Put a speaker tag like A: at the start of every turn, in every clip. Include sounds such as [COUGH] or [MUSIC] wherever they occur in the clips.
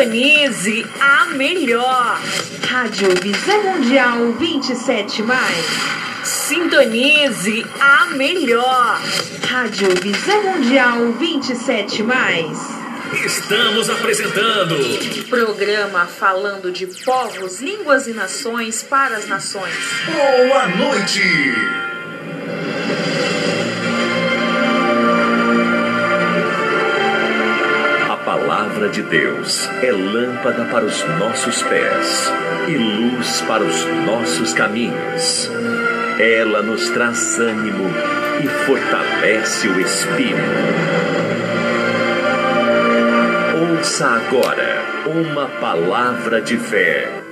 A: Sintonize a melhor. Rádio Visão Mundial 27 mais. Sintonize a melhor. Rádio Visão Mundial 27 mais.
B: Estamos apresentando
A: Programa falando de povos, línguas e nações para as nações.
B: Boa Noite. De Deus é lâmpada para os nossos pés e luz para os nossos caminhos. Ela nos traz ânimo e fortalece o espírito. Ouça agora uma palavra de fé.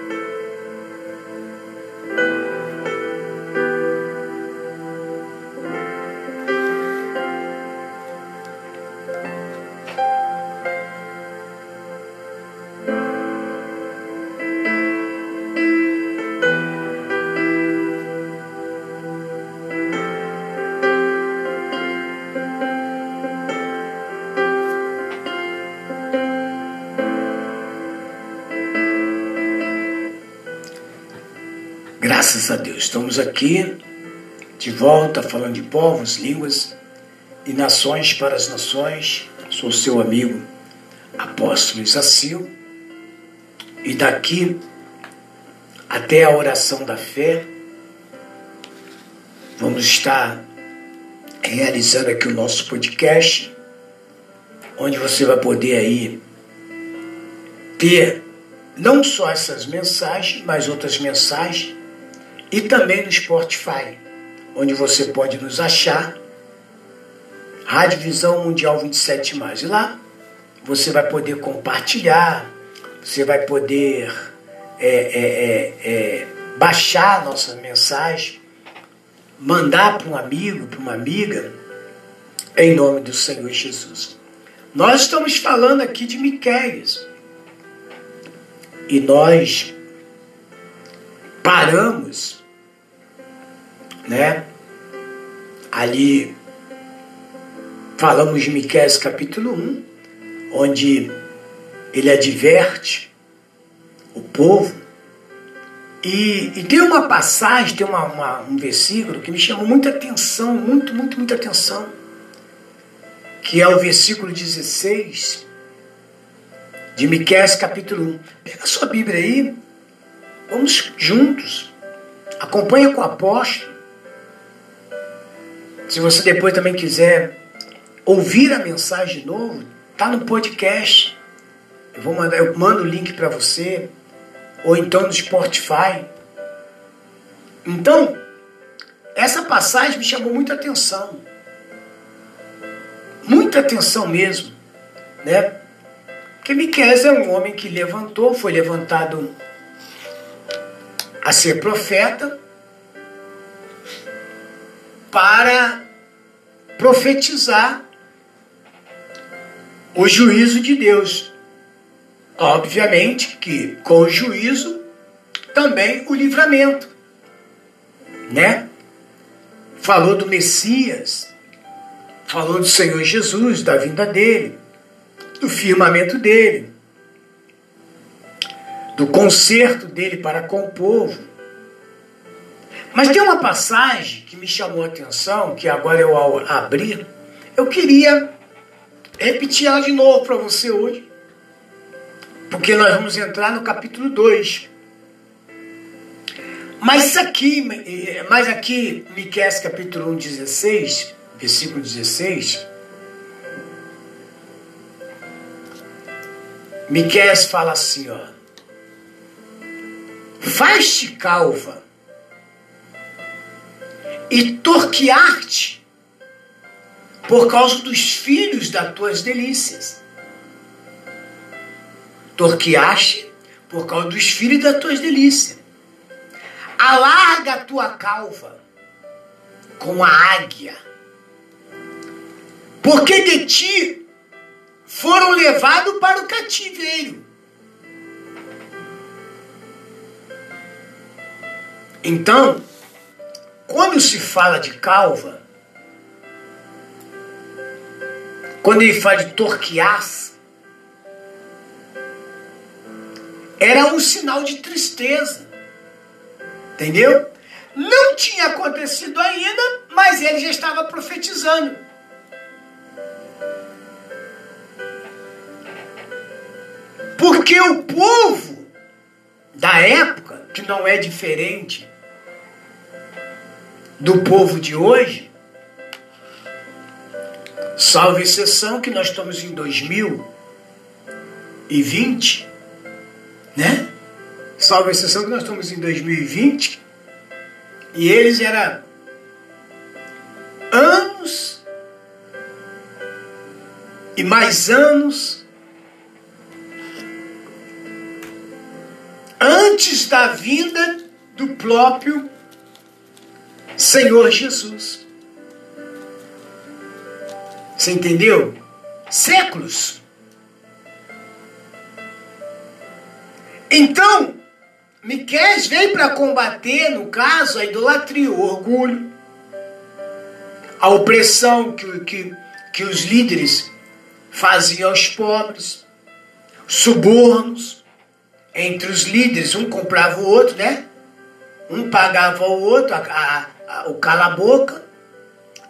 C: Estamos aqui de volta falando de povos, línguas e nações para as nações. Sou seu amigo Apóstolo Isacil e daqui até a oração da fé vamos estar realizando aqui o nosso podcast, onde você vai poder aí ter não só essas mensagens, mas outras mensagens e também no Spotify, onde você pode nos achar, Rádio Visão Mundial 27 mais. E lá você vai poder compartilhar, você vai poder é, é, é, é baixar nossa mensagem, mandar para um amigo, para uma amiga, em nome do Senhor Jesus. Nós estamos falando aqui de Miquéias. E nós paramos, né? Ali falamos de Miqueias capítulo 1, onde ele adverte o povo. E, e tem uma passagem, tem uma, uma, um versículo que me chamou muita atenção, muito, muito, muita atenção, que é o versículo 16 de Miqueias capítulo 1. Pega a sua Bíblia aí, vamos juntos. Acompanha com o apóstolo. Se você depois também quiser ouvir a mensagem de novo, tá no podcast. Eu vou mandar, eu mando o link para você, ou então no Spotify. Então, essa passagem me chamou muita atenção. Muita atenção mesmo, né? Porque Miqueias é um homem que levantou, foi levantado a ser profeta para profetizar o juízo de Deus. Obviamente que com o juízo também o livramento, né? Falou do Messias, falou do Senhor Jesus, da vinda dele, do firmamento dele, do conserto dele para com o povo. Mas tem uma passagem que me chamou a atenção, que agora eu ao abrir, eu queria repetir ela de novo para você hoje. Porque nós vamos entrar no capítulo 2. Mas aqui, mas aqui, Miqueias capítulo 1, 16, versículo 16, Miqueias fala assim, ó. Faz-te calva e torquear-te por causa dos filhos das tuas delícias. Torqueaste por causa dos filhos das tuas delícias. Alarga a tua calva com a águia, porque de ti foram levados para o cativeiro. Então, quando se fala de calva, quando ele fala de torquiás, era um sinal de tristeza. Entendeu? Não tinha acontecido ainda, mas ele já estava profetizando. Porque o povo da época, que não é diferente do povo de hoje, salvo exceção que nós estamos em 2020, né? Salvo exceção que nós estamos em 2020, e eles eram anos e mais anos antes da vinda do próprio Senhor Jesus. Você entendeu? Séculos. Então, Miqués veio para combater, no caso, a idolatria, o orgulho, a opressão que, que, que os líderes faziam aos pobres, subornos entre os líderes, um comprava o outro, né? Um pagava o outro, a, a, o cala-boca,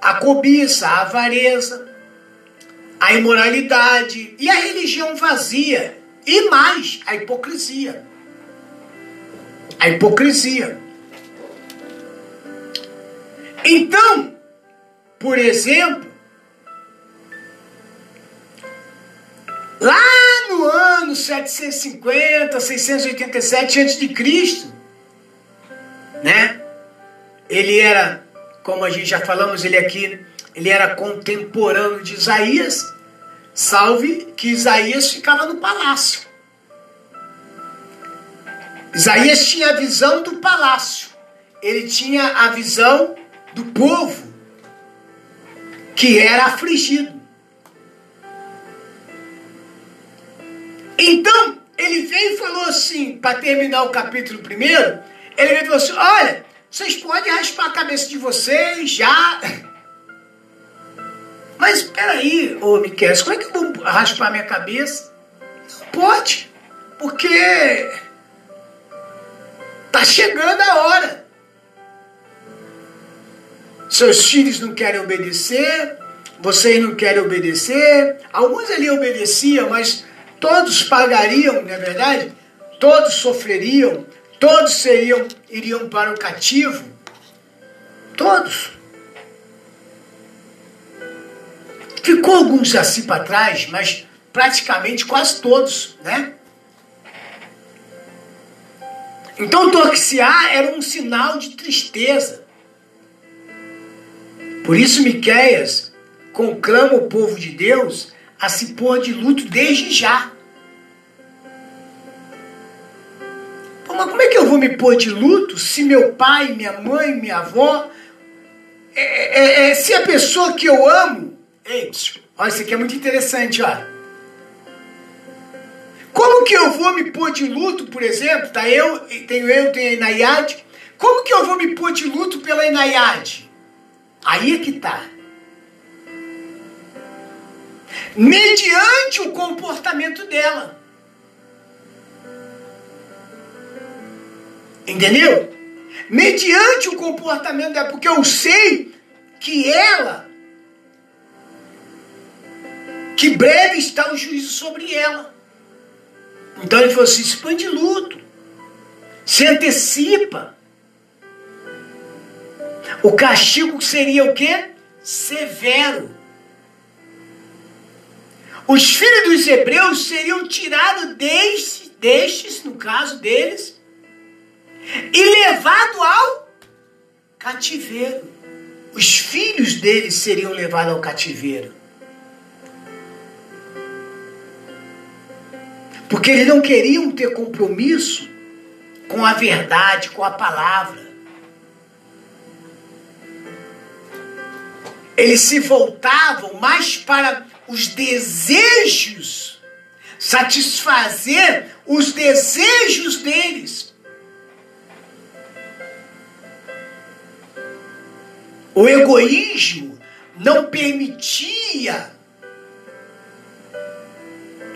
C: a cobiça, a avareza, a imoralidade e a religião vazia, e mais, a hipocrisia. A hipocrisia. Então, por exemplo, lá no ano 750, 687 a.C., né? Ele era, como a gente já falamos, ele aqui, ele era contemporâneo de Isaías, salve que Isaías ficava no palácio. Isaías tinha a visão do palácio, ele tinha a visão do povo que era afligido. Então, ele veio e falou assim, para terminar o capítulo primeiro, ele veio e falou assim: olha, vocês podem raspar a cabeça de vocês já. Mas peraí, ô Miquel, como é que eu vou raspar minha cabeça? Pode, porque Está chegando a hora. Seus filhos não querem obedecer, vocês não querem obedecer. Alguns ali obedeciam, mas todos pagariam, não é verdade? Todos sofreriam, todos seriam, iriam para o cativo. Todos. Ficou alguns assim para trás, mas praticamente quase todos, né? Então torciar era um sinal de tristeza. Por isso Miqueias conclama o povo de Deus a se pôr de luto desde já. Mas como é que eu vou me pôr de luto se meu pai, minha mãe, minha avó, é, é, é, se a pessoa que eu amo, ei, olha, isso aqui é muito interessante, ó. Como que eu vou me pôr de luto, por exemplo? Tá eu, tenho eu, tenho a Inayade. Como que eu vou me pôr de luto pela Inayade? Aí é que tá. Mediante o comportamento dela. Entendeu? Mediante o comportamento dela, porque eu sei que ela, que breve está o juízo sobre ela. Então ele falou assim: se põe de luto, se antecipa. O castigo seria o quê? Severo. Os filhos dos hebreus seriam tirados destes, destes, no caso deles, e levados ao cativeiro. Os filhos deles seriam levados ao cativeiro. Porque eles não queriam ter compromisso com a verdade, com a palavra. Eles se voltavam mais para os desejos, satisfazer os desejos deles. O egoísmo não permitia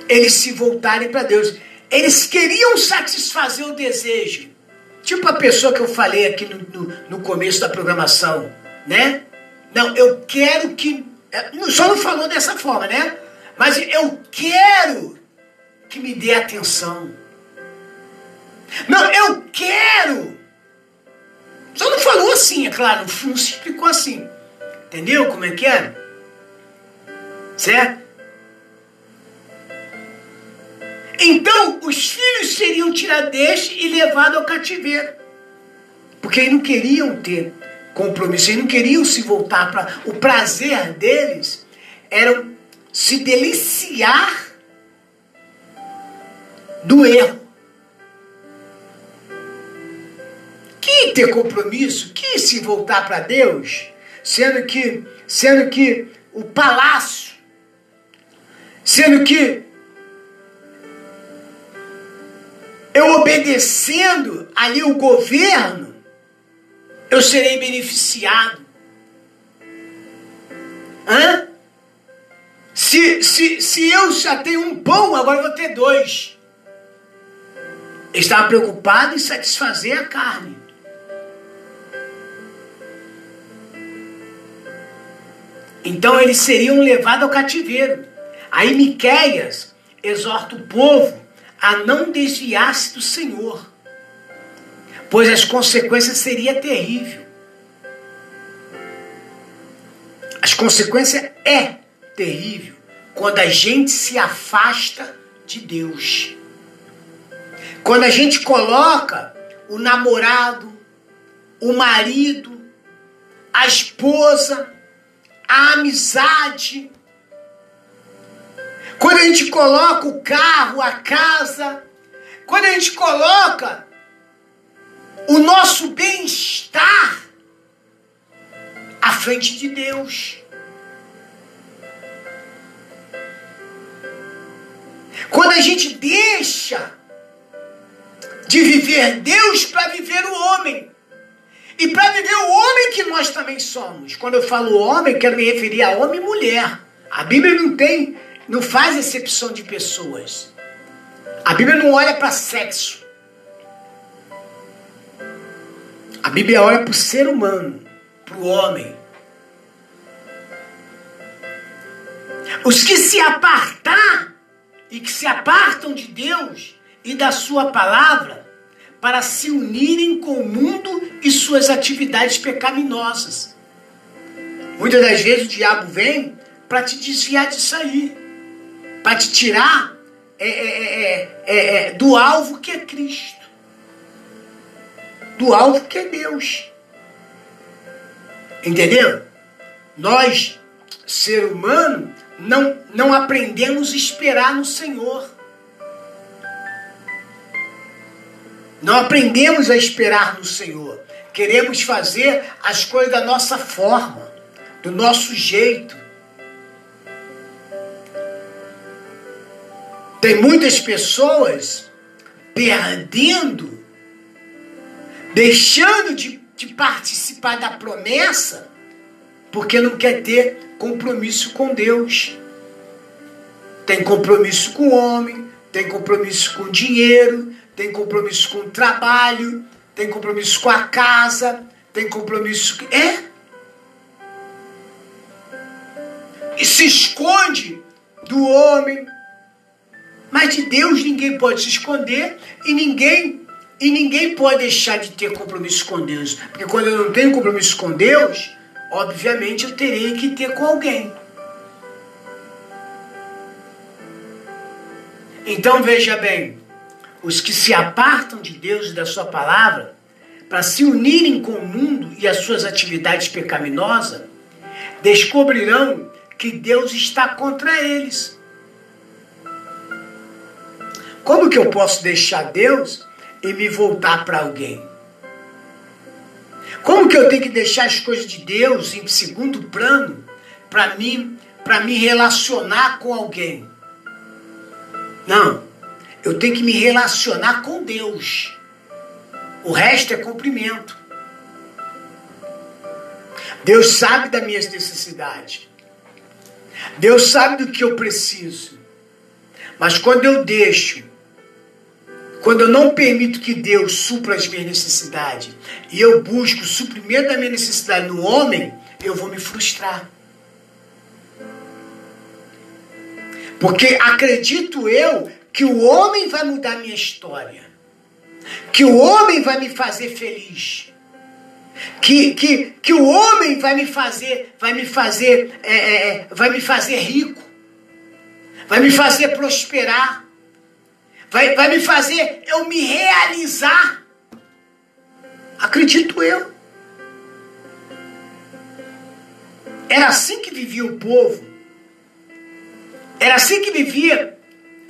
C: eles se voltarem para Deus. Eles queriam satisfazer o desejo. Tipo a pessoa que eu falei aqui no, no, no começo da programação, né? Não, eu quero que. É, só não falou dessa forma, né? Mas eu quero que me dê atenção. Não, eu quero. Só não falou assim, é claro, [LAUGHS] não se explicou assim. Entendeu como é que é? Certo? Então, os filhos seriam tirados deste e levados ao cativeiro. Porque eles não queriam ter compromisso, eles não queriam se voltar para. O prazer deles era se deliciar do erro. Que ter compromisso, que se voltar para Deus, sendo que, sendo que o palácio, sendo que eu obedecendo ali o governo, eu serei beneficiado. Hã? Se, se, se eu já tenho um pão, agora vou ter dois. Estava preocupado em satisfazer a carne. Então eles seriam levados ao cativeiro. Aí Miqueias exorta o povo a não desviar-se do Senhor, pois as consequências seriam terríveis. As consequências é terrível quando a gente se afasta de Deus. Quando a gente coloca o namorado, o marido, a esposa, a amizade, quando a gente coloca o carro, a casa, quando a gente coloca o nosso bem-estar à frente de Deus. Quando a gente deixa de viver Deus para viver o homem. E para viver o homem que nós também somos. Quando eu falo homem, quero me referir a homem e mulher. A Bíblia não tem não faz exceção de pessoas. A Bíblia não olha para sexo. A Bíblia olha para o ser humano, para o homem. Os que se apartar e que se apartam de Deus e da Sua palavra para se unirem com o mundo e suas atividades pecaminosas. Muitas das vezes o diabo vem para te desviar disso aí para te tirar é é, é, é, do alvo que é Cristo, do alvo que é Deus. Entendeu? Nós, ser humano, não, não aprendemos a esperar no Senhor. Não aprendemos a esperar no Senhor. Queremos fazer as coisas da nossa forma, do nosso jeito. Tem muitas pessoas perdendo, deixando de, de participar da promessa, porque não quer ter compromisso com Deus. Tem compromisso com o homem, tem compromisso com o dinheiro, tem compromisso com o trabalho, tem compromisso com a casa, tem compromisso. com. É? E se esconde do homem, mas de Deus ninguém pode se esconder e ninguém e ninguém pode deixar de ter compromisso com Deus. Porque quando eu não tenho compromisso com Deus, obviamente eu terei que ter com alguém. Então veja bem, os que se apartam de Deus e da sua palavra para se unirem com o mundo e as suas atividades pecaminosas, descobrirão que Deus está contra eles. Como que eu posso deixar Deus e me voltar para alguém? Como que eu tenho que deixar as coisas de Deus em segundo plano para mim, para me relacionar com alguém? Não. Eu tenho que me relacionar com Deus. O resto é cumprimento. Deus sabe das minhas necessidades. Deus sabe do que eu preciso. Mas quando eu deixo quando eu não permito que Deus supra as minhas necessidades e eu busco o suprimento da minha necessidade no homem, eu vou me frustrar. Porque acredito eu que o homem vai mudar minha história. Que o homem vai me fazer feliz. Que, que, que o homem vai me fazer, vai me fazer, é, é, é vai me fazer rico. Vai me fazer prosperar. Vai, vai me fazer eu me realizar. Acredito eu. Era assim que vivia o povo. Era assim que vivia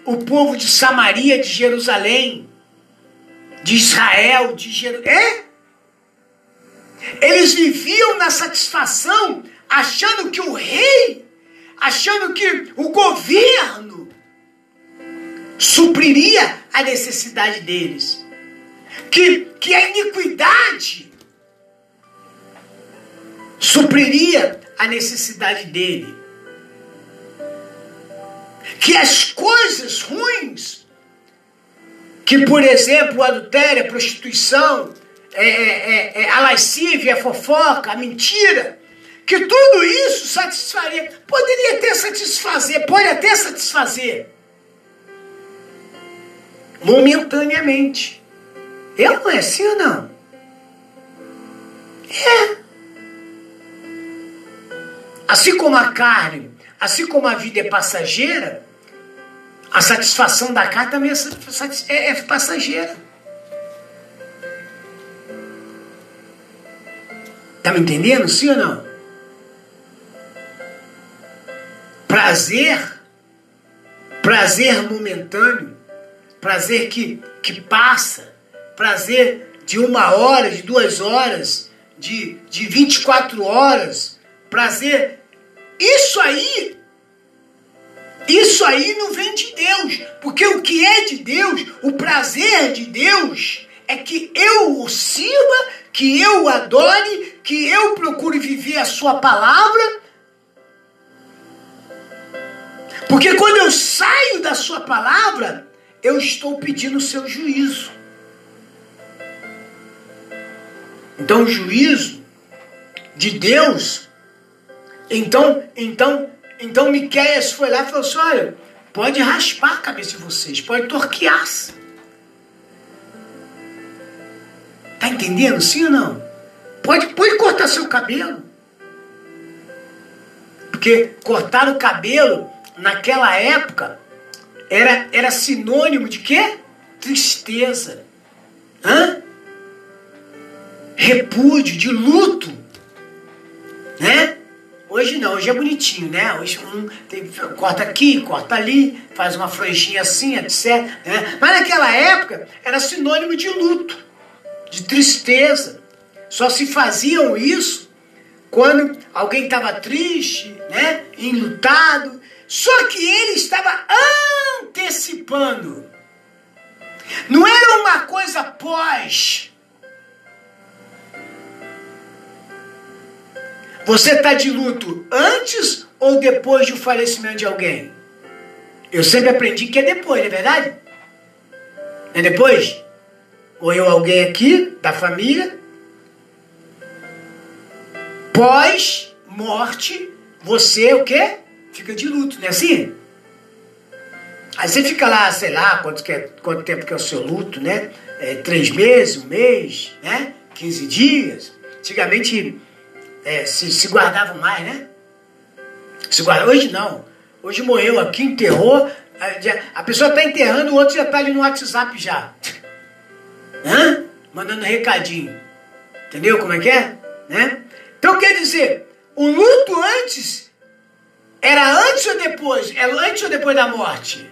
C: o povo de Samaria, de Jerusalém, de Israel, de Jerusalém. É? Eles viviam na satisfação, achando que o rei, achando que o governo supriria a necessidade deles. Que, que a iniquidade supriria a necessidade dele que as coisas ruins, que por exemplo o adultério, a prostituição, é, é, é, é, a lascívia, a fofoca, a mentira, que tudo isso satisfaria, poderia até satisfazer, pode até satisfazer, momentaneamente. É não é assim ou não? É. Assim como a carne, assim como a vida é passageira, a satisfação da carne também é, é, é passageira. Tá me entendendo? Sim ou não? Prazer, prazer momentâneo, prazer que, que passa, prazer de uma hora, de duas horas, de, de 24 horas, prazer. Isso aí isso aí não vem de Deus, porque o que é de Deus, o prazer de Deus, é que eu o sirva, que eu o adore, que eu procure viver a Sua palavra. Porque quando eu saio da Sua palavra, eu estou pedindo o seu juízo. Então, o juízo de Deus, então, então então Miquéias foi lá e falou assim: olha, pode raspar a cabeça de vocês, pode torquear-se. Tá entendendo? Sim ou não? Pode, pode cortar seu cabelo. Porque cortar o cabelo naquela época era, era sinônimo de quê? Tristeza. Hã? Repúdio, de luto. Né? Hoje não, hoje é bonitinho, né? Hoje um tem, corta aqui, corta ali, faz uma franjinha assim, etc. Né? Mas naquela época era sinônimo de luto, de tristeza. Só se faziam isso quando alguém estava triste, né? Enlutado. Só que ele estava antecipando. Não era uma coisa pós Você está de luto antes ou depois do falecimento de alguém? Eu sempre aprendi que é depois, não é verdade? É depois? Morreu alguém aqui, da família. Pós-morte, você o quê? Fica de luto, não é assim? Aí você fica lá, sei lá, quanto, que é, quanto tempo que é o seu luto, né? É, três meses, um mês, né? 15 dias. Antigamente é, se, se guardavam mais, né? Se guarda, hoje não. Hoje morreu aqui, enterrou. A, pessoa está enterrando, o outro já está ali no WhatsApp já. Hã? Mandando recadinho. Entendeu como é que é? Né? Então quer dizer, o luto antes era antes ou depois? É antes ou depois da morte?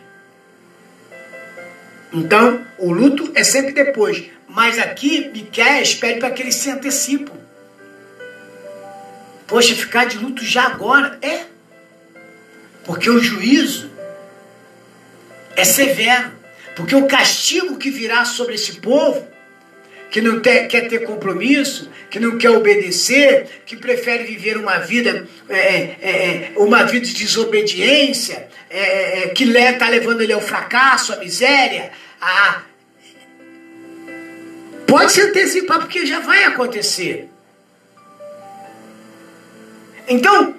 C: Então, o luto é sempre depois. Mas aqui, Miquel pede para que eles se antecipam. Poxa, ficar de luto já agora? É. Porque o juízo é severo. Porque o castigo que virá sobre esse povo, que não ter, quer ter compromisso, que não quer obedecer, que prefere viver uma vida, é, é, é uma vida de desobediência, é, é que está levando ele ao fracasso, à miséria, a, Pode se antecipar, porque já vai acontecer. Então,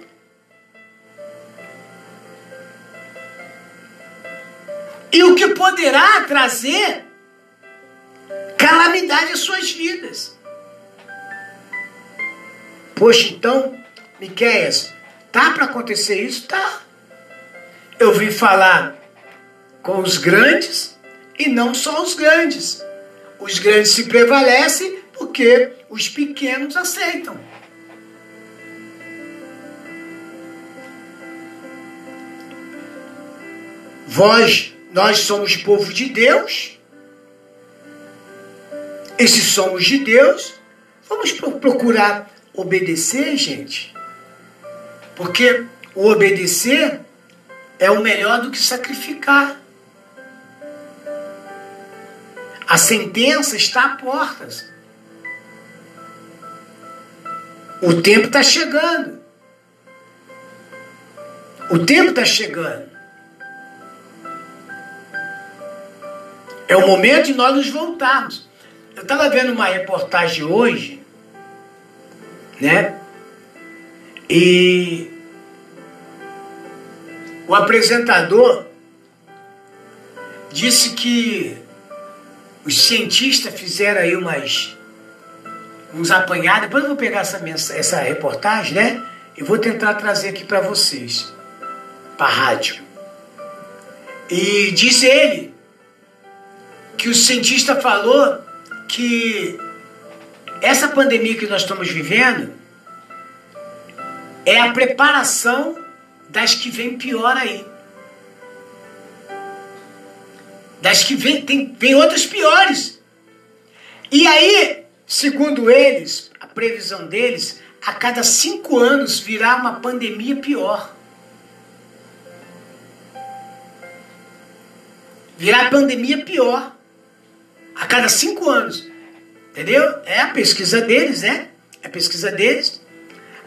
C: e o que poderá trazer calamidade às suas vidas. Poxa, então, Miquéias, tá para acontecer isso? Tá. Eu vim falar com os grandes e não só os grandes. Os grandes se prevalecem porque os pequenos aceitam. Vós, nós somos povo de Deus. E se somos de Deus, vamos procurar obedecer, gente. Porque o obedecer é o melhor do que sacrificar. A sentença está à portas. O tempo está chegando. O tempo está chegando. É o momento de nós nos voltarmos. Eu estava vendo uma reportagem hoje, né? E o apresentador disse que os cientistas fizeram aí umas uns apanhados. Depois eu vou pegar essa, essa reportagem, né? E vou tentar trazer aqui para vocês, para rádio. E diz ele que o cientista falou que essa pandemia que nós estamos vivendo é a preparação das que vem pior aí. Das que vem, tem, vem outras piores. E aí, segundo eles, a previsão deles, a cada cinco anos virá uma pandemia pior. Virá pandemia pior. A cada cinco anos. Entendeu? É a pesquisa deles, né? É a pesquisa deles.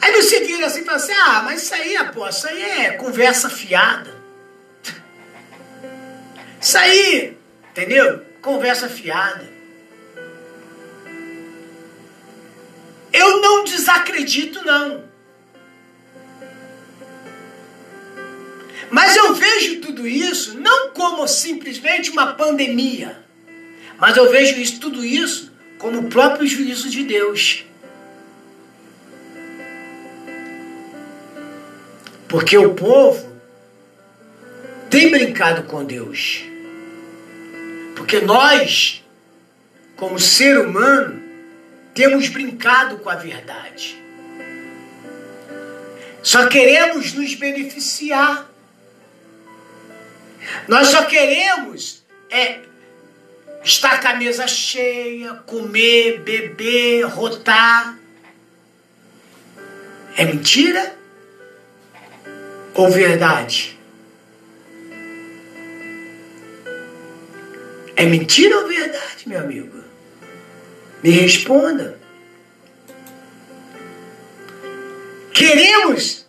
C: Aí você vira assim e fala assim: ah, mas isso aí, pô, isso aí é conversa fiada. [LAUGHS] Isso aí, entendeu? Conversa fiada. Eu não desacredito, não. Mas eu vejo tudo isso não como simplesmente uma pandemia, mas eu vejo isso, tudo isso como o próprio juízo de Deus. Porque o povo tem brincado com Deus. Porque nós, como ser humano, temos brincado com a verdade. Só queremos nos beneficiar. Nós só queremos é estar com a mesa cheia, comer, beber, rotar. É mentira ou verdade? É mentira ou verdade, meu amigo? Me responda. Queremos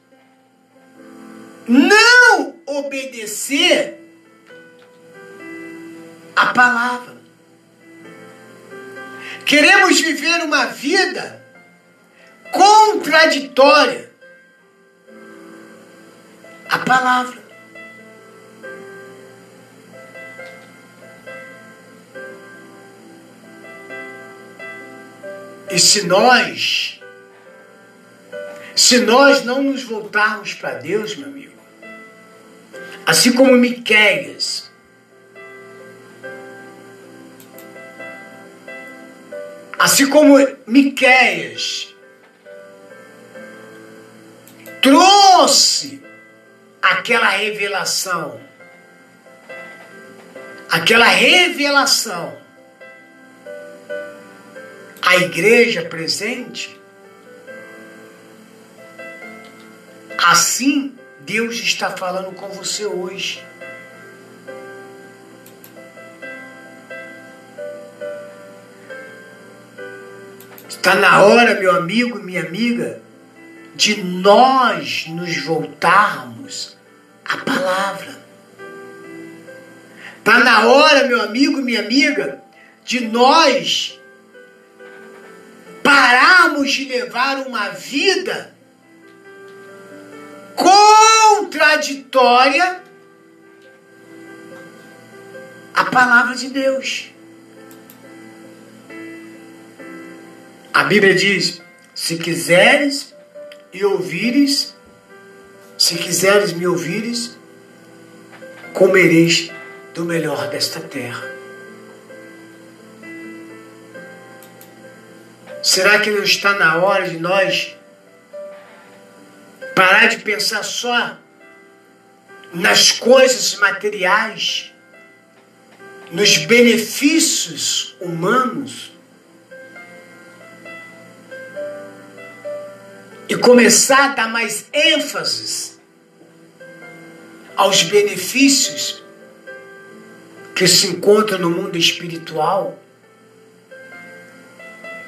C: não obedecer a palavra. Queremos viver uma vida contraditória à palavra. E se nós, se nós não nos voltarmos para Deus, meu amigo, assim como Miqueias, assim como Miqueias trouxe aquela revelação, aquela revelação a igreja presente, assim Deus está falando com você hoje. Está na hora, meu amigo minha amiga, de nós nos voltarmos à palavra. Está na hora, meu amigo minha amiga, de nós pararmos de levar uma vida contraditória à palavra de Deus. A Bíblia diz: se quiseres e ouvires, se quiseres me ouvires, comereis do melhor desta terra. Será que não está na hora de nós parar de pensar só nas coisas materiais, nos benefícios humanos e começar a dar mais ênfase aos benefícios que se encontram no mundo espiritual?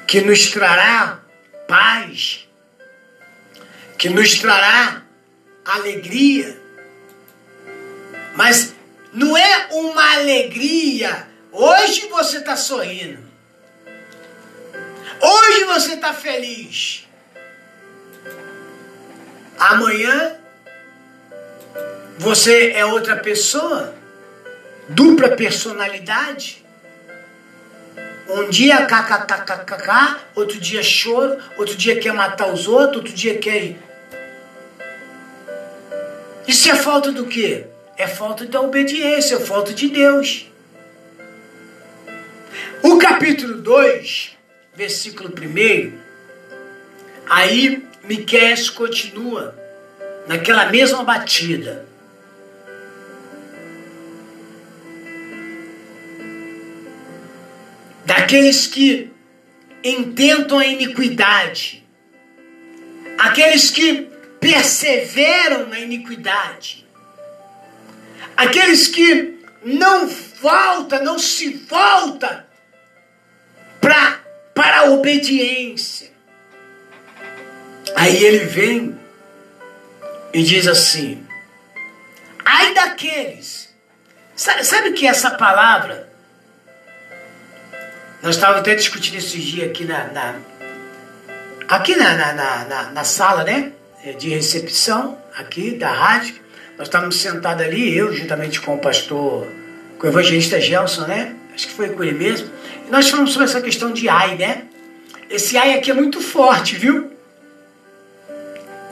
C: que nos trará paz, que nos trará alegria. Mas não é uma alegria. Hoje você está sorrindo. Hoje você está feliz. Amanhã você é outra pessoa, dupla personalidade. Um dia kkkk, outro dia choro, outro dia quer matar os outros, outro dia quer. Isso é falta do quê? É falta da obediência, é falta de Deus. O capítulo 2, versículo 1, aí Miqués continua naquela mesma batida. daqueles que intentam a iniquidade, aqueles que perseveram na iniquidade, aqueles que não volta, não se volta para a obediência. Aí ele vem e diz assim: ai daqueles. Sabe, sabe que é essa palavra? Nós estávamos até discutindo esses dias aqui na, na aqui na, na, na, na, sala, né? É, de recepção aqui da rádio. Nós estávamos sentados ali, eu juntamente com o pastor, com o evangelista Gelson, né? Acho que foi com ele mesmo. E nós falamos sobre essa questão de ai, né? Esse ai aqui é muito forte, viu?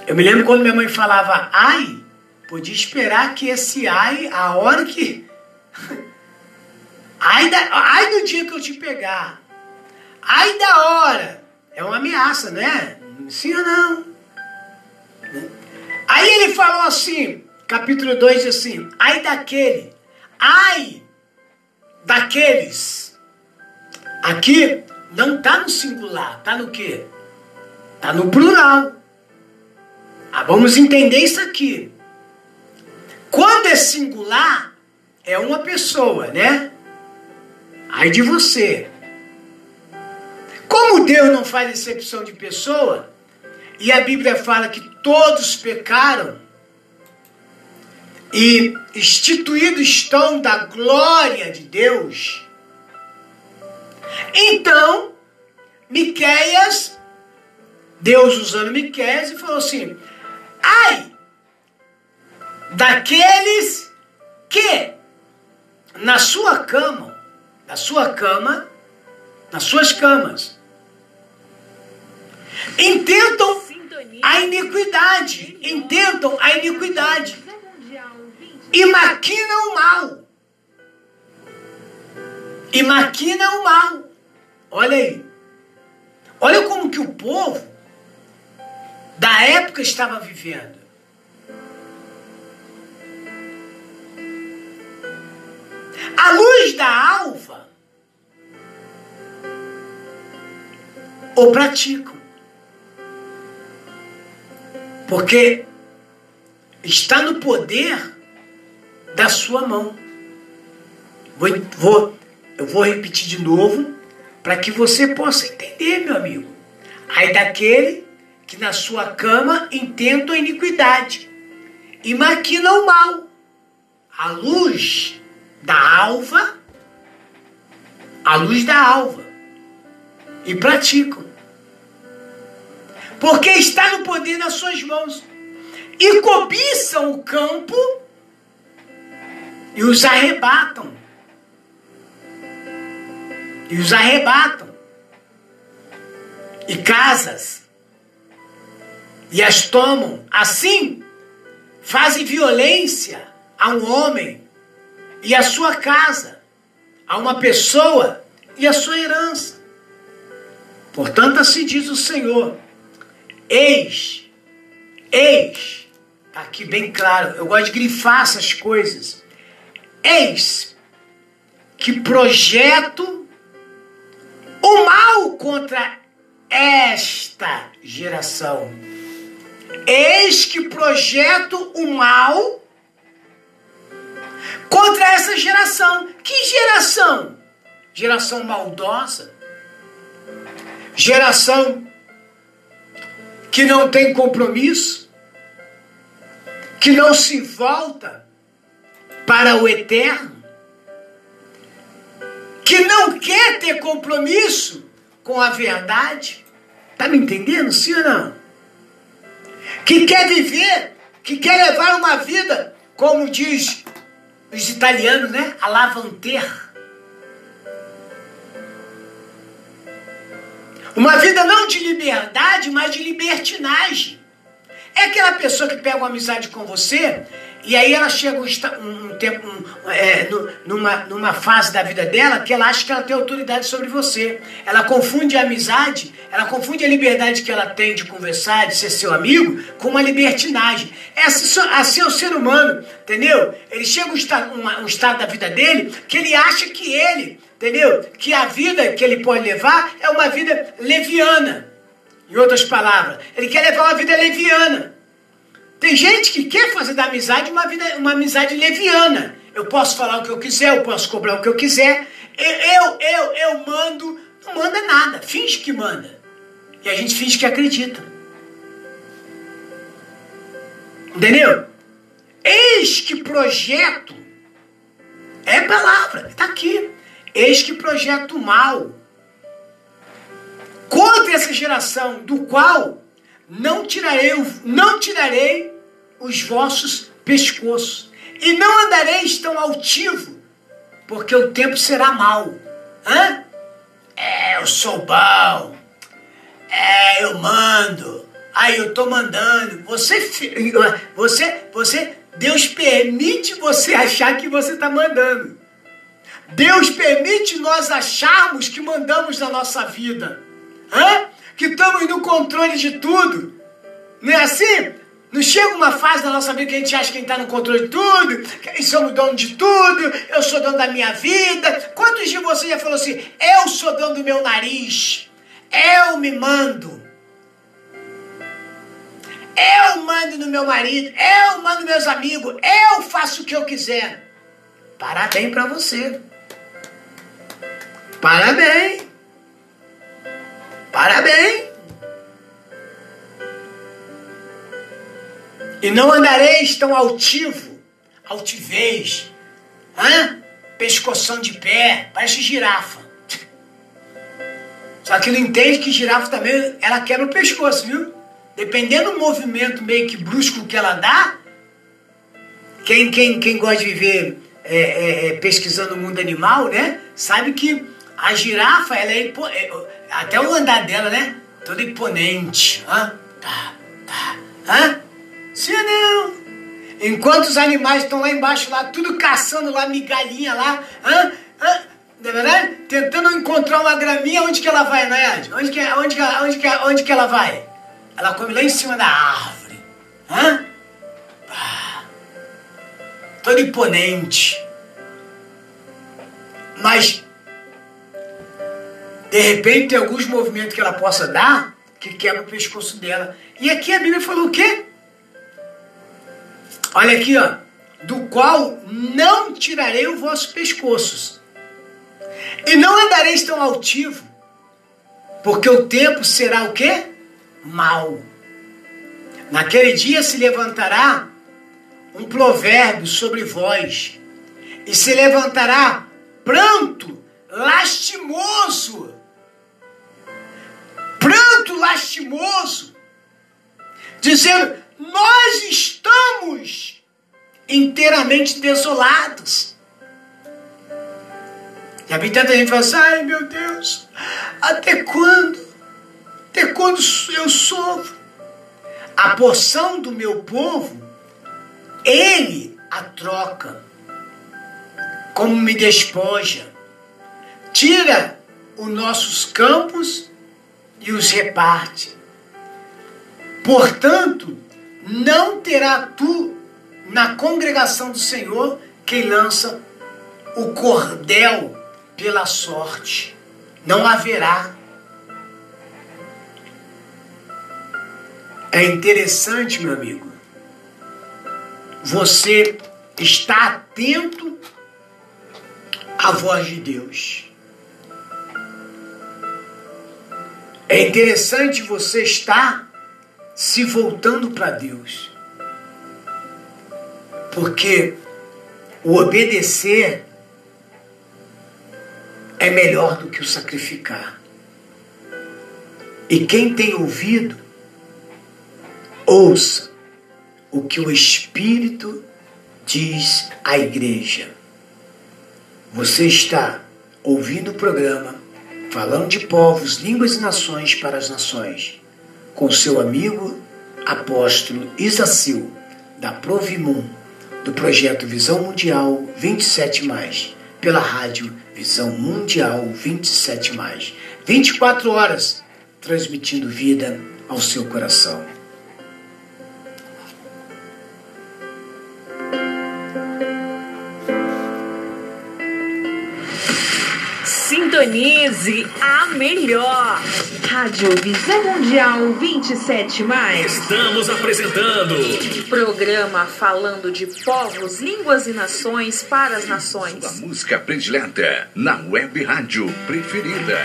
C: Eu me lembro quando minha mãe falava ai, podia esperar que esse ai, a hora que [LAUGHS] Ai, da, ai do dia que eu te pegar. Ai da hora. É uma ameaça, né? Sim ou não? Aí ele falou assim, capítulo 2 diz assim: ai daquele, ai daqueles. Aqui não está no singular, está no quê? Está no plural. Ah, vamos entender isso aqui. Quando é singular, é uma pessoa, né? Ai de você. Como Deus não faz exceção de pessoa, e a Bíblia fala que todos pecaram e instituídos estão da glória de Deus, então Miqueias, Deus usando Miqueias, e falou assim: ai daqueles que na sua cama na sua cama, nas suas camas. Intentam a iniquidade, intentam a iniquidade e maquinam o mal. E maquinam o mal. Olha aí. Olha como que o povo da época estava vivendo. A luz da alva o praticam. Porque está no poder da sua mão. Vou, vou, eu vou repetir de novo para que você possa entender, meu amigo. Aí daquele que na sua cama intenta a iniquidade e maquina o mal. A luz da alva, a luz da alva, e praticam. porque está no poder das suas mãos. E cobiçam o campo e os arrebatam. E os arrebatam. E casas. E as tomam. Assim, fazem violência a um homem e a sua casa, a uma pessoa e a sua herança. Portanto, assim diz o Senhor: Eis, eis, está aqui bem claro, eu gosto de grifar essas coisas. Eis que projeto o mal contra esta geração. Eis que projeto o mal contra essa geração. Que geração? Geração maldosa. Geração que não tem compromisso, que não se volta para o eterno, que não quer ter compromisso com a verdade. Tá me entendendo, sim ou não? Que quer viver, que quer levar uma vida, como diz os italianos, né? A lavanter. Uma vida não de liberdade, mas de libertinagem. É aquela pessoa que pega uma amizade com você e aí ela chega um, um tempo, um, é, numa, numa fase da vida dela que ela acha que ela tem autoridade sobre você. Ela confunde a amizade, ela confunde a liberdade que ela tem de conversar, de ser seu amigo, com uma libertinagem. Essa, assim é o ser humano, entendeu? Ele chega estado, um, um estado da vida dele que ele acha que ele, entendeu? Que a vida que ele pode levar é uma vida leviana. Em outras palavras, ele quer levar uma vida leviana. Tem gente que quer fazer da amizade uma, vida, uma amizade leviana. Eu posso falar o que eu quiser, eu posso cobrar o que eu quiser. Eu, eu, eu mando, não manda nada, finge que manda. E a gente finge que acredita. Entendeu? Eis que projeto, é palavra, está aqui. Eis que projeto mal contra essa geração, do qual não tirarei, não tirarei os vossos pescoços, e não andareis tão altivo, porque o tempo será mau. Hã? É, eu sou bom. É, eu mando. Aí eu tô mandando. Você, você, você, Deus permite você achar que você tá mandando. Deus permite nós acharmos que mandamos na nossa vida. Hã? Que estamos no controle de tudo. Não é assim? Não chega uma fase da nossa vida que a gente acha que a gente está no controle de tudo, que somos dono de tudo, eu sou dono da minha vida. Quantos de vocês já falou assim, eu sou dono do meu nariz, eu me mando. Eu mando no meu marido, eu mando meus amigos, eu faço o que eu quiser. Parabéns para você. Parabéns. Parabéns! E não andareis tão altivo, altivez, hã? pescoção de pé, parece girafa. Só que não entende que girafa também, ela quebra o pescoço, viu? Dependendo do movimento meio que brusco que ela dá, quem, quem, quem gosta de viver é, é, é pesquisando o mundo animal, né? Sabe que a girafa, ela é, é até o andar dela, né? Todo imponente. Hã? Tá, tá. Hã? Ou não? Enquanto os animais estão lá embaixo, lá, tudo caçando lá, migalhinha lá. Hã? Hã? Não é verdade? Tentando encontrar uma graminha, onde que ela vai, Nayade? Onde que, onde, que, onde, que, onde que ela vai? Ela come lá em cima da árvore. Hã? Ah, todo imponente. Mas de repente tem alguns movimentos que ela possa dar que quebra o pescoço dela. E aqui a Bíblia falou o quê? Olha aqui, ó. Do qual não tirarei os vossos pescoços. E não andareis tão altivo, porque o tempo será o quê? Mal. Naquele dia se levantará um provérbio sobre vós, e se levantará pranto lastimoso lastimoso dizendo: Nós estamos inteiramente desolados. E a tanta gente fala assim: Ai meu Deus, até quando? Até quando eu sofro? A porção do meu povo, ele a troca, como me despoja, tira os nossos campos e os reparte. Portanto, não terá tu na congregação do Senhor quem lança o cordel pela sorte. Não haverá. É interessante, meu amigo, você está atento à voz de Deus. É interessante você estar se voltando para Deus. Porque o obedecer é melhor do que o sacrificar. E quem tem ouvido, ouça o que o Espírito diz à igreja. Você está ouvindo o programa falando de povos, línguas e nações para as nações, com seu amigo apóstolo Isacil, da Provimum, do projeto Visão Mundial 27, pela rádio Visão Mundial 27, 24 horas, transmitindo vida ao seu coração.
A: Sintonize a melhor. Rádio Visão Mundial 27 mais.
B: Estamos apresentando
A: programa falando de povos, línguas e nações para as nações.
B: A música predileta na web rádio preferida.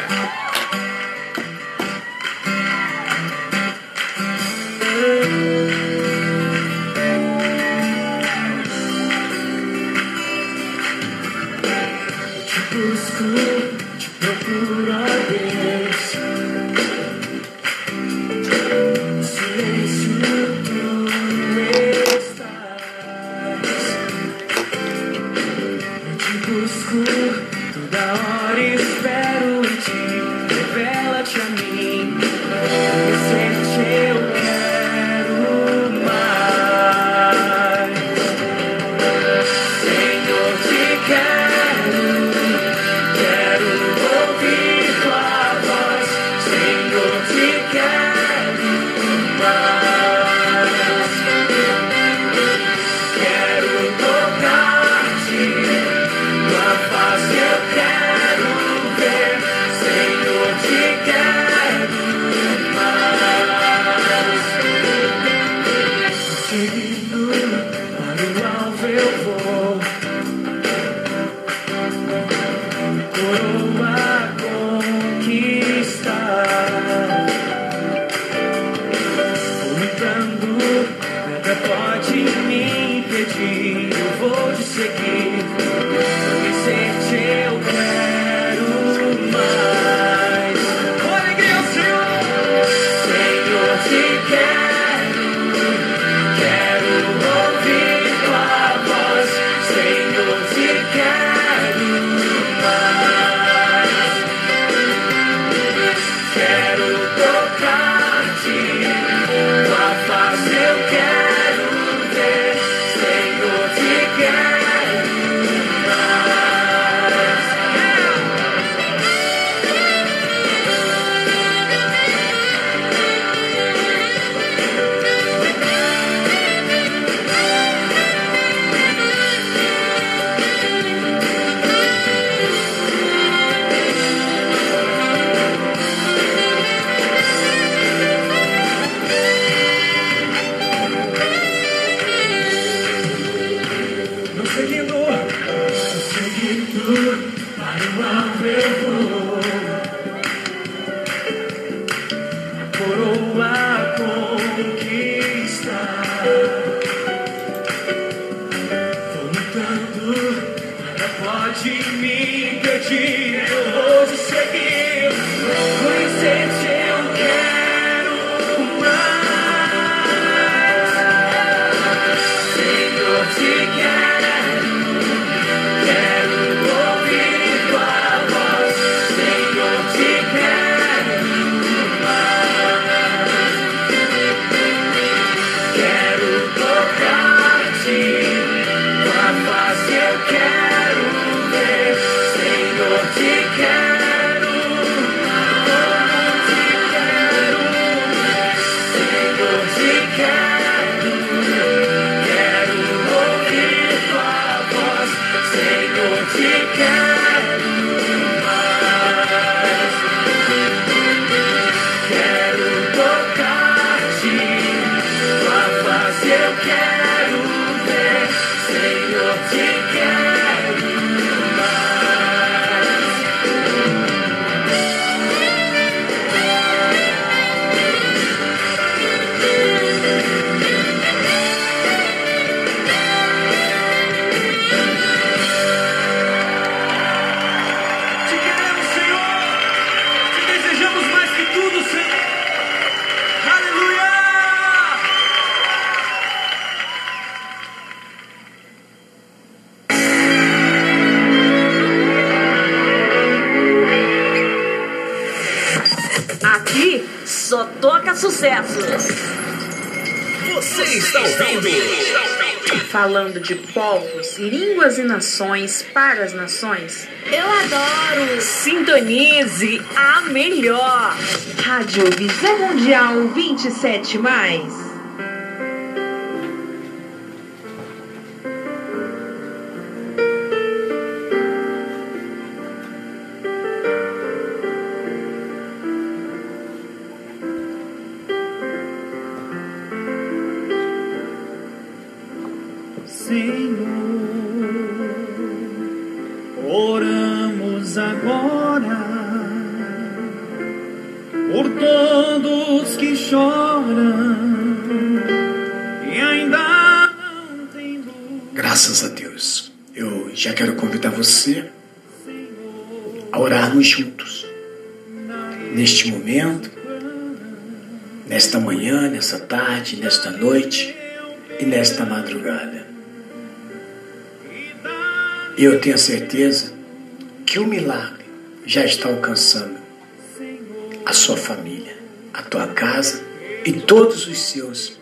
D: eu vou.
A: Falando de povos, línguas e nações para as nações.
E: Eu adoro!
A: Sintonize a melhor. Rádio Visão Mundial 27 mais.
B: Senhor, oramos agora por todos que choram e ainda não têm luz.
C: Graças a Deus. Eu já quero convidar você a orarmos juntos. Neste momento, nesta manhã, nesta tarde, nesta noite e nesta madrugada. E eu tenho certeza que o milagre já está alcançando a sua família, a tua casa e todos os seus,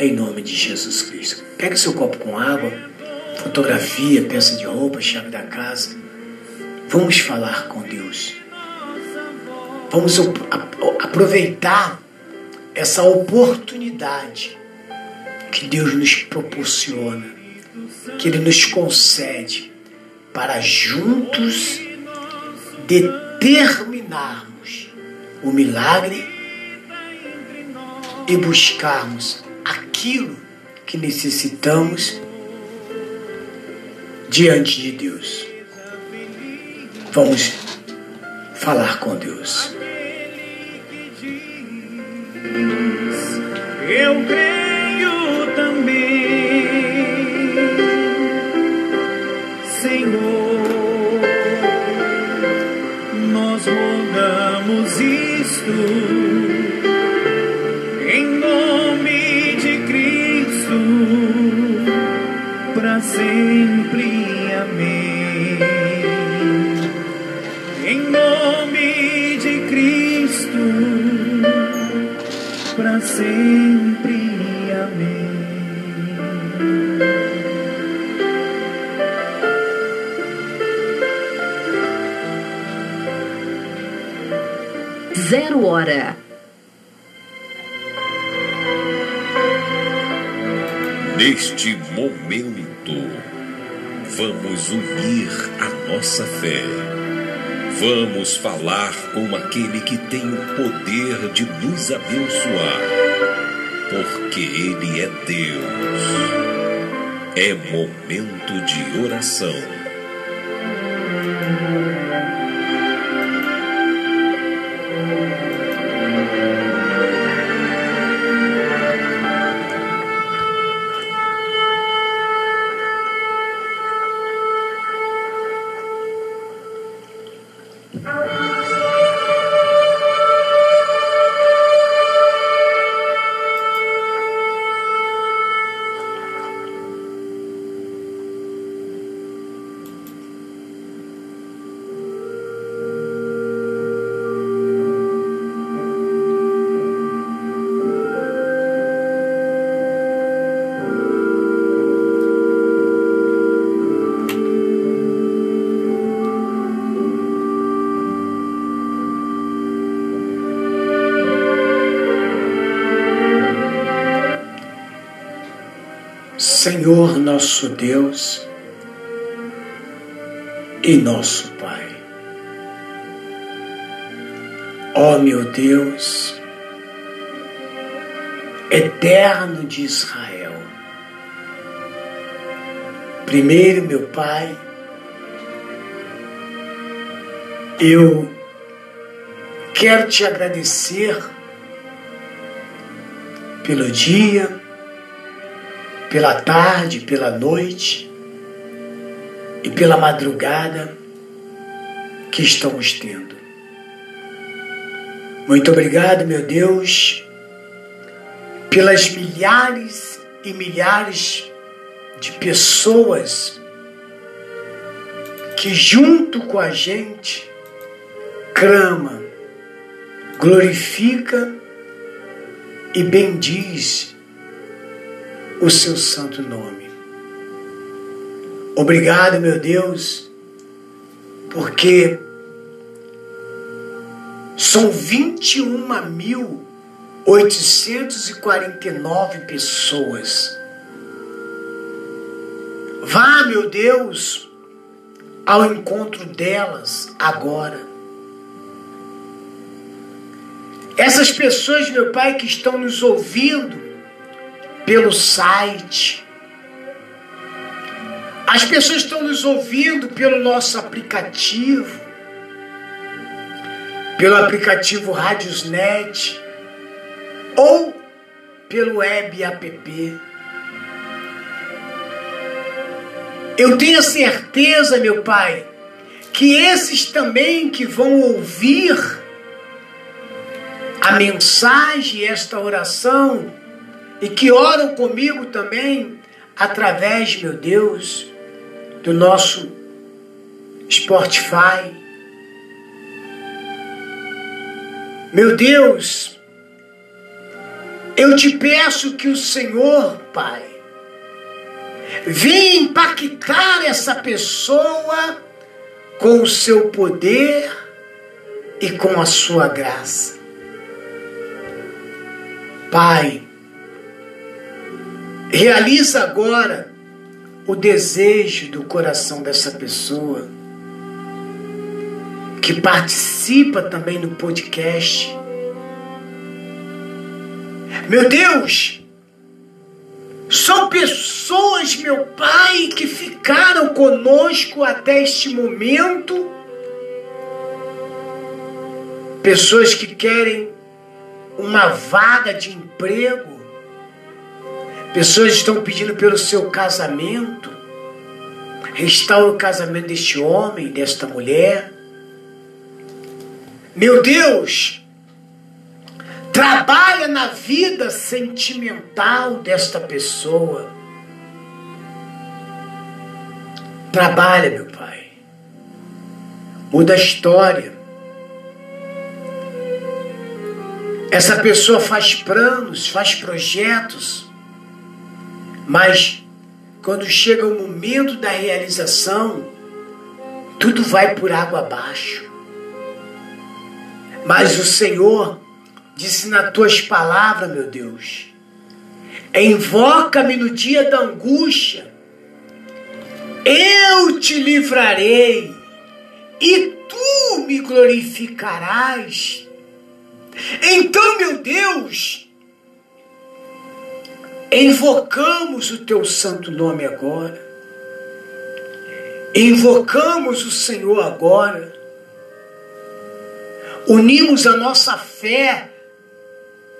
C: em nome de Jesus Cristo. Pegue seu copo com água, fotografia, peça de roupa, chave da casa. Vamos falar com Deus. Vamos aproveitar essa oportunidade que Deus nos proporciona, que Ele nos concede para juntos determinarmos o milagre e buscarmos aquilo que necessitamos diante de Deus. Vamos falar com Deus.
B: Eu creio para sempre. Amém. Em nome de Cristo para sempre. Amém.
E: Zero hora.
D: Neste momento, vamos unir a nossa fé. Vamos falar com aquele que tem o poder de nos abençoar, porque Ele é Deus. É momento de oração.
C: Senhor nosso Deus, e nosso Pai. Ó meu Deus, eterno de Israel, primeiro, meu Pai, eu quero te agradecer pelo dia, pela tarde, pela noite e pela madrugada que estamos tendo. Muito obrigado, meu Deus, pelas milhares e milhares de pessoas que, junto com a gente, clama, glorifica e bendiz o seu santo nome. Obrigado, meu Deus, porque são 21.849 pessoas. Vá, meu Deus, ao encontro delas agora. Essas pessoas, meu Pai, que estão nos ouvindo pelo site, as pessoas estão nos ouvindo pelo nosso aplicativo, pelo aplicativo Radiosnet ou pelo web app. Eu tenho certeza, meu Pai, que esses também que vão ouvir a mensagem, esta oração, e que oram comigo também, através, meu Deus, do nosso Spotify. Meu Deus, eu te peço que o Senhor, Pai, venha impactar essa pessoa com o seu poder e com a sua graça. Pai, realiza agora o desejo do coração dessa pessoa que participa também no podcast. Meu Deus, são pessoas, meu Pai, que ficaram conosco até este momento. Pessoas que querem uma vaga de emprego. Pessoas estão pedindo pelo seu casamento. Restaura o casamento deste homem, desta mulher. Meu Deus, trabalha na vida sentimental desta pessoa. Trabalha, meu Pai. Muda a história. Essa pessoa faz planos, faz projetos, mas quando chega o momento da realização, tudo vai por água abaixo. Mas o Senhor disse nas tuas palavras, meu Deus, invoca-me no dia da angústia, eu te livrarei e tu me glorificarás. Então, meu Deus, invocamos o teu santo nome agora, invocamos o Senhor agora, unimos a nossa fé.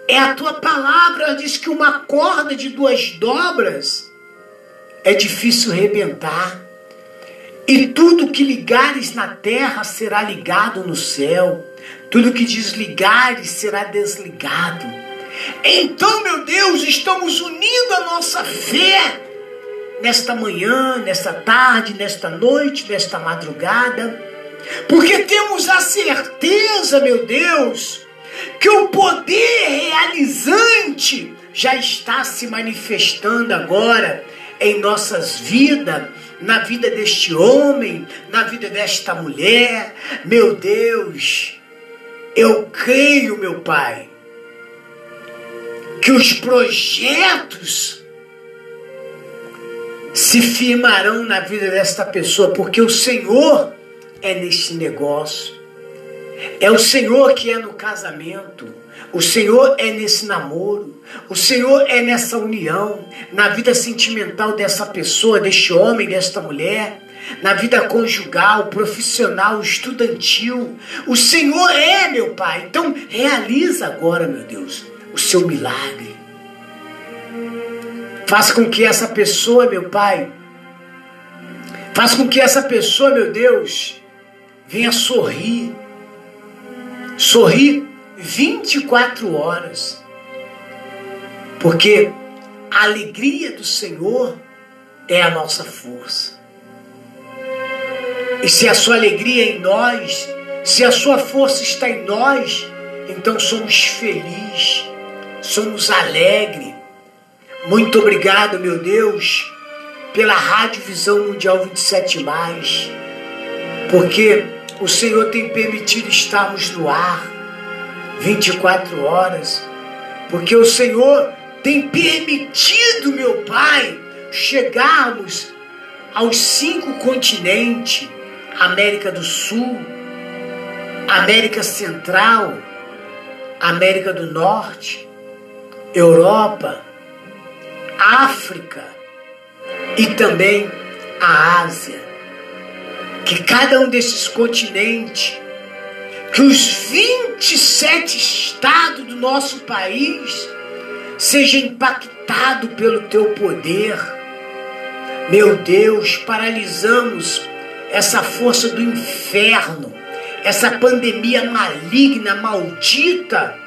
C: É a tua palavra, diz que uma corda de duas dobras é difícil rebentar. E tudo que ligares na terra será ligado no céu. Tudo que desligares será desligado. Então, meu Deus, estamos unindo a nossa fé nesta manhã, nesta tarde, nesta noite, nesta madrugada, porque temos a certeza, meu Deus, que o poder realizante já está se manifestando agora em nossas vidas, na vida deste homem, na vida desta mulher. Meu Deus, eu creio, meu Pai, que os projetos se firmarão na vida desta pessoa, porque o Senhor é neste negócio. É o Senhor que é no casamento. O Senhor é nesse namoro. O Senhor é nessa união, na vida sentimental dessa pessoa, deste homem, desta mulher, na vida conjugal, profissional, estudantil. O Senhor é, meu Pai. Então, realiza agora, meu Deus, o seu milagre. Faça com que essa pessoa, meu Pai, faça com que essa pessoa, meu Deus, venha sorrir. Sorrir 24 horas. Porque a alegria do Senhor é a nossa força. E se a sua alegria é em nós, se a sua força está em nós, então somos felizes, somos alegres. Muito obrigado, meu Deus, pela Rádio Visão Mundial 27, porque o Senhor tem permitido estarmos no ar 24 horas, porque o Senhor tem permitido, meu Pai, chegarmos aos cinco continentes América do Sul, América Central, América do Norte, Europa, África e também a Ásia. Que cada um desses continentes, que os 27 estados do nosso país seja impactado pelo teu poder. Meu Deus, paralisamos essa força do inferno, essa pandemia maligna, maldita,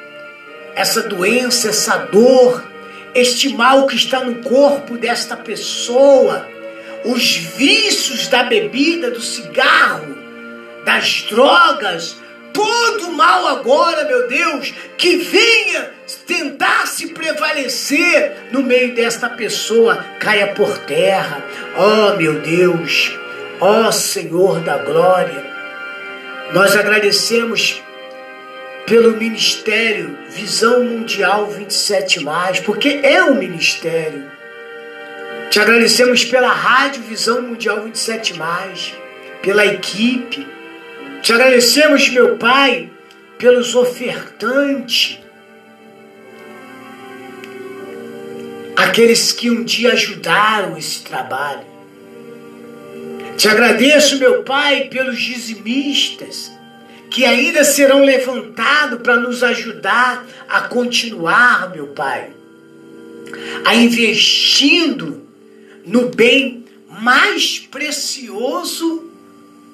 C: essa doença, essa dor, este mal que está no corpo desta pessoa, os vícios da bebida, do cigarro, das drogas, todo mal agora, meu Deus, que venha tentar se prevalecer no meio desta pessoa, caia por terra. Oh, meu Deus, Ó Senhor da glória, nós agradecemos pelo ministério Visão Mundial 27, porque é um ministério. Te agradecemos pela Rádio Visão Mundial 27, pela equipe. Te agradecemos, meu Pai, pelos ofertantes. Aqueles que um dia ajudaram esse trabalho. Te agradeço, meu Pai, pelos dizimistas que ainda serão levantados para nos ajudar a continuar, meu Pai, a investindo no bem mais precioso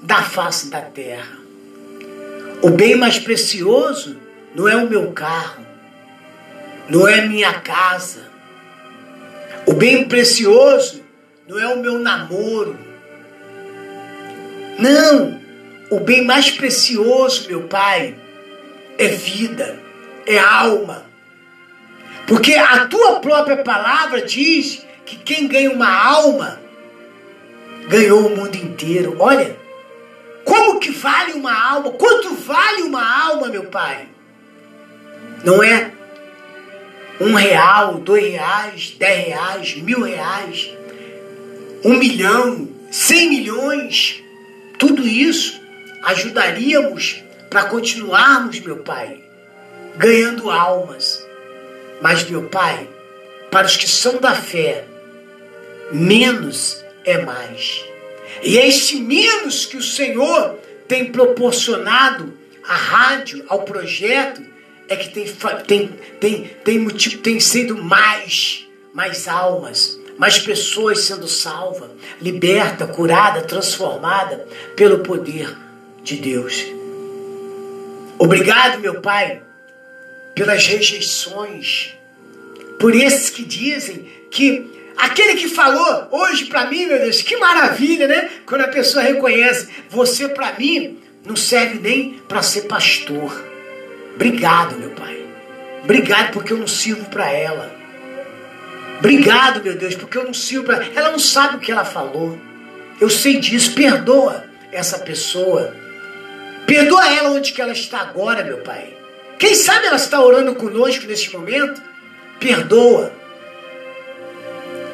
C: da face da terra. O bem mais precioso não é o meu carro, não é minha casa. O bem precioso não é o meu namoro, não! O bem mais precioso, meu Pai, é vida, é alma. Porque a tua própria palavra diz que quem ganha uma alma ganhou o mundo inteiro. Olha, como que vale uma alma? Quanto vale uma alma, meu Pai? Não é um real, dois reais, dez reais, mil reais, um milhão, cem milhões. Tudo isso ajudaríamos para continuarmos, meu Pai, ganhando almas. Mas, meu Pai, para os que são da fé, menos é mais. E é este menos que o Senhor tem proporcionado à rádio, ao projeto, é que tem, tem, tem, tem, tem sido mais, mais almas, mais pessoas sendo salvas, liberta, curada, transformada pelo poder de Deus. Obrigado, meu Pai, pelas rejeições, por esses que dizem que aquele que falou hoje para mim, meu Deus, que maravilha, né? Quando a pessoa reconhece, você para mim não serve nem para ser pastor. Obrigado, meu Pai. Obrigado porque eu não sirvo para ela. Obrigado, meu Deus, porque eu não sirvo para. Ela não sabe o que ela falou. Eu sei disso. Perdoa essa pessoa. Perdoa ela onde que ela está agora, meu Pai. Quem sabe ela está orando conosco neste momento? Perdoa.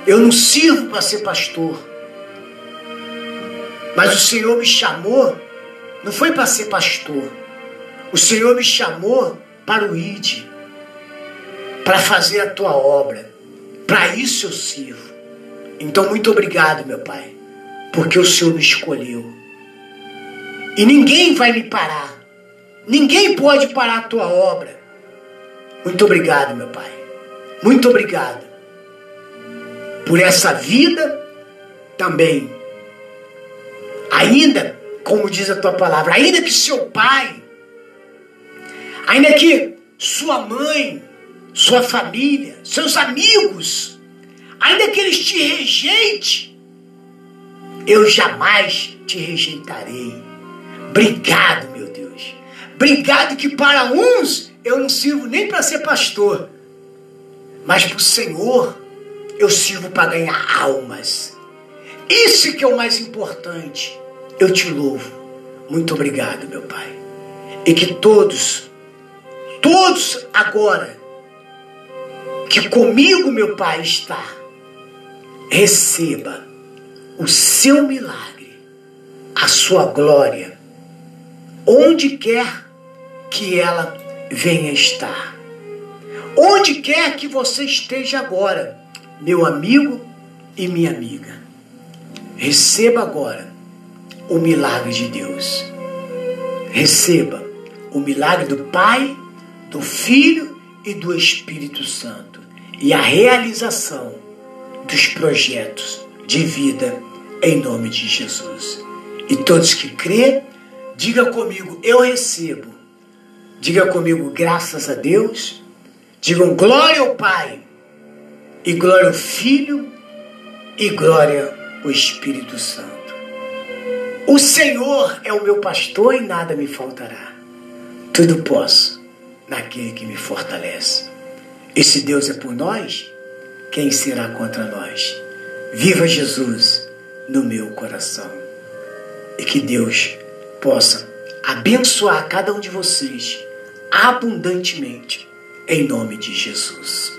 C: Eu não sirvo para ser pastor. Mas o Senhor me chamou, não foi para ser pastor. O Senhor me chamou para o ID, para fazer a tua obra. Para isso eu sirvo. Então, muito obrigado, meu Pai, porque o Senhor me escolheu. E ninguém vai me parar. Ninguém pode parar a tua obra. Muito obrigado, meu Pai. Muito obrigado por essa vida também. Ainda, como diz a tua palavra, ainda que seu pai, ainda que sua mãe, sua família, seus amigos, ainda que eles te rejeitem, eu jamais te rejeitarei. Obrigado, meu Deus. Obrigado que para uns eu não sirvo nem para ser pastor, mas para o Senhor eu sirvo para ganhar almas. Isso que é o mais importante. Eu te louvo. Muito obrigado, meu Pai. E que todos, todos agora, que comigo, meu Pai, está, receba o seu milagre, a sua glória, onde quer que ela venha estar. Onde quer que você esteja agora, meu amigo e minha amiga, receba agora o milagre de Deus. Receba o milagre do Pai, do Filho e do Espírito Santo e a realização dos projetos de vida em nome de Jesus. E todos que crê, diga comigo, eu recebo. Diga comigo, graças a Deus. Digam glória ao Pai, e glória ao Filho, e glória ao Espírito Santo. O Senhor é o meu pastor e nada me faltará. Tudo posso naquele que me fortalece. E se Deus é por nós, quem será contra nós? Viva Jesus no meu coração. E que Deus possa abençoar cada um de vocês abundantemente, em nome de Jesus.